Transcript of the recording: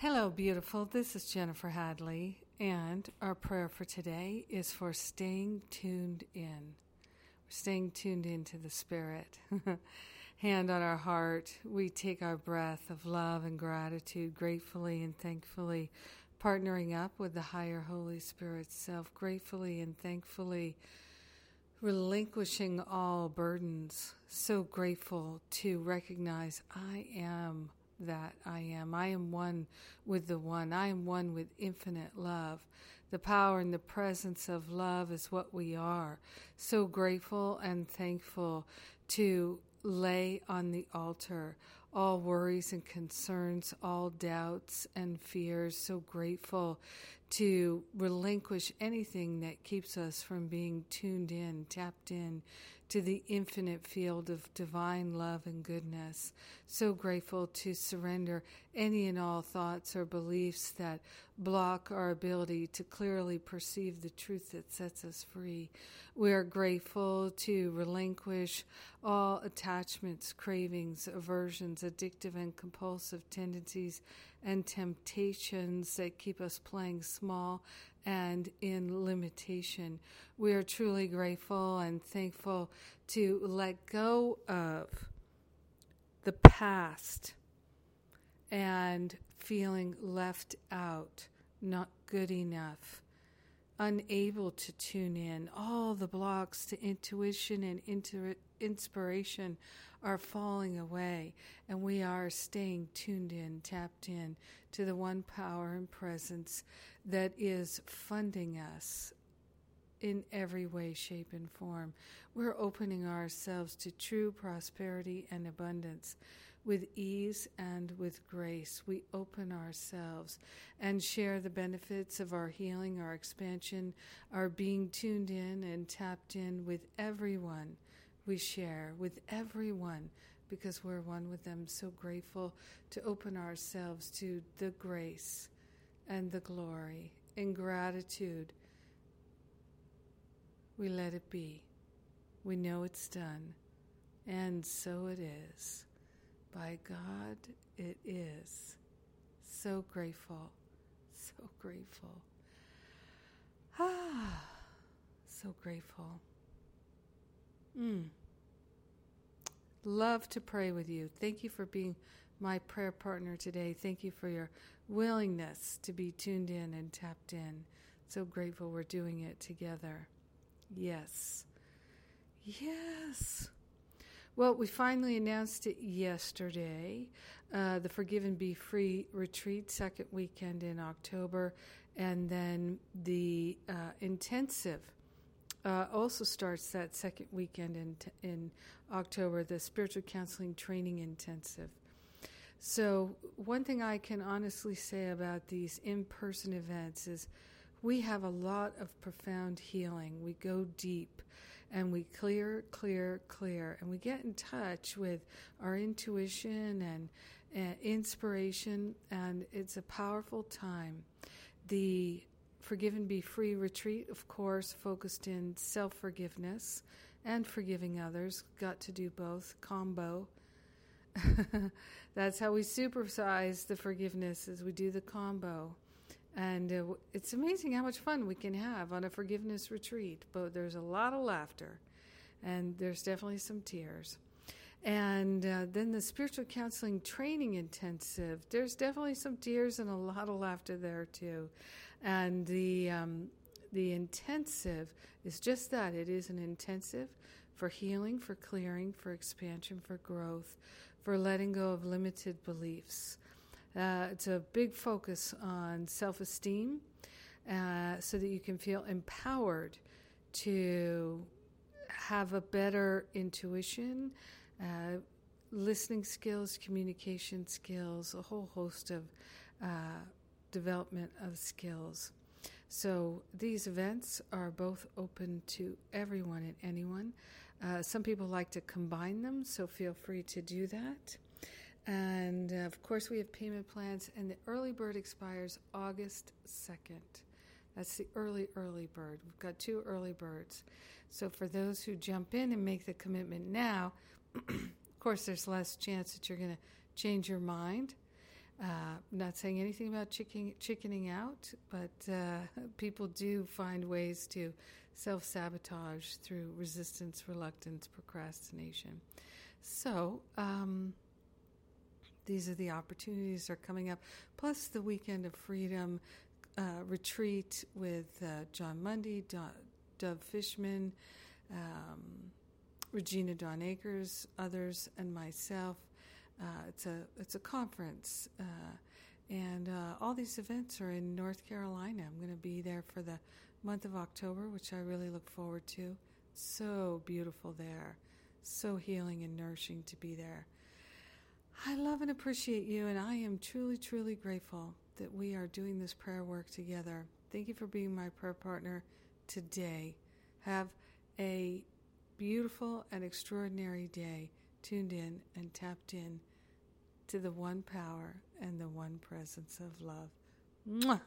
Hello, beautiful. This is Jennifer Hadley, and our prayer for today is for staying tuned in. We're staying tuned into the Spirit. Hand on our heart, we take our breath of love and gratitude, gratefully and thankfully, partnering up with the higher Holy Spirit self, gratefully and thankfully, relinquishing all burdens. So grateful to recognize I am that I am. I am one with the one. I am one with infinite love. The power and the presence of love is what we are. So grateful and thankful to lay on the altar all worries and concerns, all doubts and fears. So grateful to relinquish anything that keeps us from being tuned in, tapped in to the infinite field of divine love and goodness. So grateful to surrender any and all thoughts or beliefs that block our ability to clearly perceive the truth that sets us free. We are grateful to relinquish all attachments, cravings, aversions, addictive and compulsive tendencies, and temptations that keep us playing small and in limitation. We are truly grateful and thankful to let go of the past and feeling left out, not good enough, unable to tune in. All the blocks to intuition and inter- inspiration are falling away, and we are staying tuned in, tapped in to the one power and presence that is funding us in every way, shape, and form. We're opening ourselves to true prosperity and abundance. With ease and with grace, we open ourselves and share the benefits of our healing, our expansion, our being tuned in and tapped in with everyone we share, with everyone, because we're one with them. So grateful to open ourselves to the grace and the glory. In gratitude, we let it be. We know it's done. And so it is. By God, it is. So grateful. So grateful. Ah, so grateful. Mm. Love to pray with you. Thank you for being my prayer partner today. Thank you for your willingness to be tuned in and tapped in. So grateful we're doing it together. Yes. Yes. Well, we finally announced it yesterday uh, the Forgive and Be Free retreat, second weekend in October, and then the uh, intensive. Uh, also starts that second weekend in in October, the spiritual counseling training intensive. So, one thing I can honestly say about these in person events is we have a lot of profound healing. We go deep and we clear, clear, clear, and we get in touch with our intuition and, and inspiration, and it's a powerful time. The Forgive and Be Free retreat, of course, focused in self forgiveness and forgiving others. Got to do both, combo. That's how we supersize the forgiveness as we do the combo. And uh, it's amazing how much fun we can have on a forgiveness retreat. But there's a lot of laughter, and there's definitely some tears. And uh, then the spiritual counseling training intensive, there's definitely some tears and a lot of laughter there too. And the um, the intensive is just that it is an intensive for healing, for clearing, for expansion, for growth, for letting go of limited beliefs. Uh, it's a big focus on self esteem uh, so that you can feel empowered to have a better intuition, uh, listening skills, communication skills, a whole host of uh, development of skills. So these events are both open to everyone and anyone. Uh, some people like to combine them, so feel free to do that. And uh, of course, we have payment plans, and the early bird expires August 2nd. That's the early, early bird. We've got two early birds. So for those who jump in and make the commitment now, of course, there's less chance that you're going to change your mind. Uh, not saying anything about chicken, chickening out, but uh, people do find ways to self sabotage through resistance, reluctance, procrastination. So, um, these are the opportunities that are coming up. Plus, the weekend of freedom uh, retreat with uh, Jon Mundy, Dove Fishman, um, Regina Dawn Akers, others, and myself. Uh, it's a it's a conference, uh, and uh, all these events are in North Carolina. I'm going to be there for the month of October, which I really look forward to. So beautiful there, so healing and nourishing to be there. I love and appreciate you, and I am truly, truly grateful that we are doing this prayer work together. Thank you for being my prayer partner today. Have a beautiful and extraordinary day tuned in and tapped in to the one power and the one presence of love. Mwah!